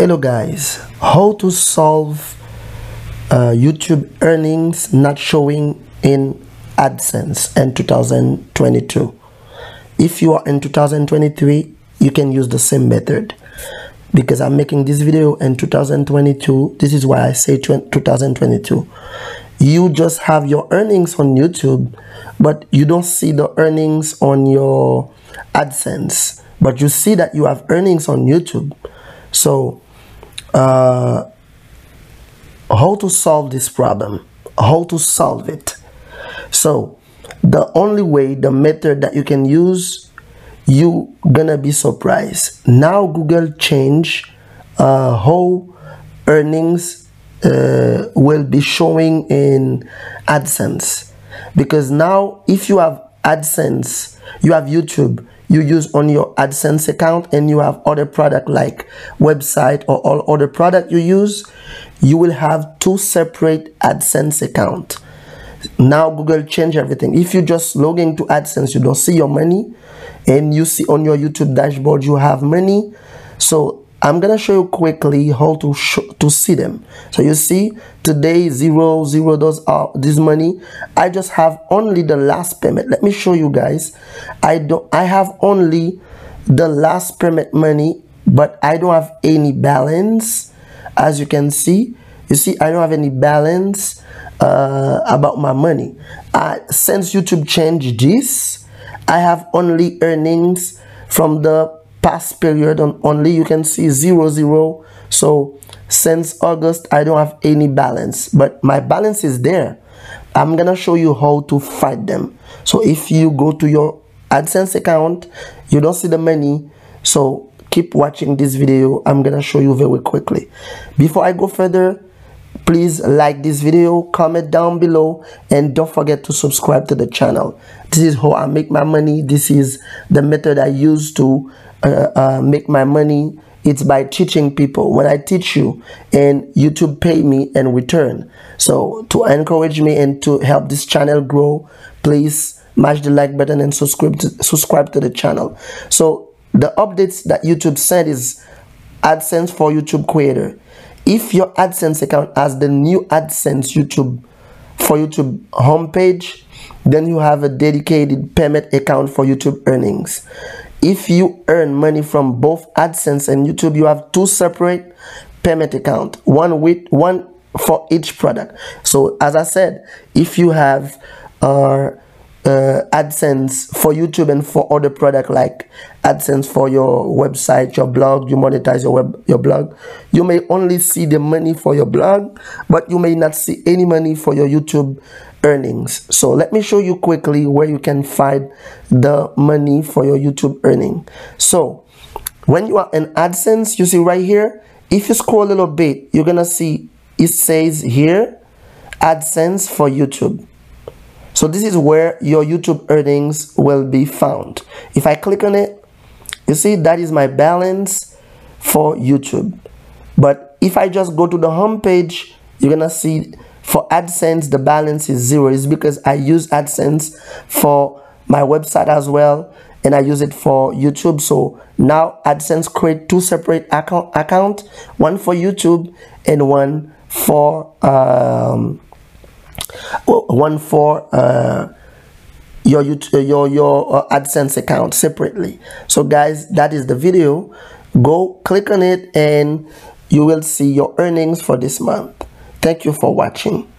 hello guys. How to solve uh, youtube earnings not showing in adsense in 2022 if you are in 2023 you can use the same method because i'm making this video in 2022 this is why i say 2022 you just have your earnings on youtube but you don't see the earnings on your adsense but you see that you have earnings on youtube. So, uh, how to solve this problem? How to solve it? So, the only way, the method that you can use, you gonna be surprised. Now Google change uh, how earnings uh, will be showing in AdSense because now if you have AdSense, you have YouTube, you use on your AdSense account and you have other product like website or all other product you use, you will have two separate AdSense account. Now Google change everything. If you just log into AdSense, you don't see your money and you see on your YouTube dashboard you have money. So I'm gonna show you quickly how to to see them. So you see today zero zero does uh, this money. I just have only the last payment. Let me show you guys. I don't. I have only the last payment money, but I don't have any balance. As you can see, you see I don't have any balance uh, about my money. Uh, since YouTube changed this, I have only earnings from the past period on only you can see zero zero. So since august i don't have any balance but my balance is there. I'm gonna show you how to fight them. So if you go to your adsense account you don't see the money so keep watching this video. I'm gonna show you very quickly. Before i go further please like this video comment down below and don't forget to subscribe to the channel. This is how i make my money. This is the method i use to uh, uh, make my money. It's by teaching people. When i teach you and youtube pay me in return. So to encourage me and to help this channel grow please mash the like button and subscribe to, subscribe to the channel. So the updates that youtube sent is adsense for youtube creator if your adsense account has the new adsense youtube for youtube homepage then you have a dedicated payment account for youtube earnings if you earn money from both AdSense and YouTube, you have two separate payment account, one with one for each product. So as I said, if you have uh, uh, AdSense for YouTube and for other product like AdSense for your website, your blog, you monetize your web, your blog. You may only see the money for your blog, but you may not see any money for your YouTube earnings. So let me show you quickly where you can find the money for your YouTube earning. So when you are in AdSense, you see right here, if you scroll a little bit, you're gonna see it says here AdSense for YouTube. So this is where your YouTube earnings will be found. If I click on it, you see that is my balance for YouTube. But if I just go to the home page, you're gonna see for AdSense the balance is zero. It's because I use AdSense for my website as well and I use it for YouTube. So now AdSense create two separate account account, one for YouTube and one for um, one for uh, your YouTube, your your uh, AdSense account separately. So guys, that is the video. Go click on it and you will see your earnings for this month. Thank you for watching.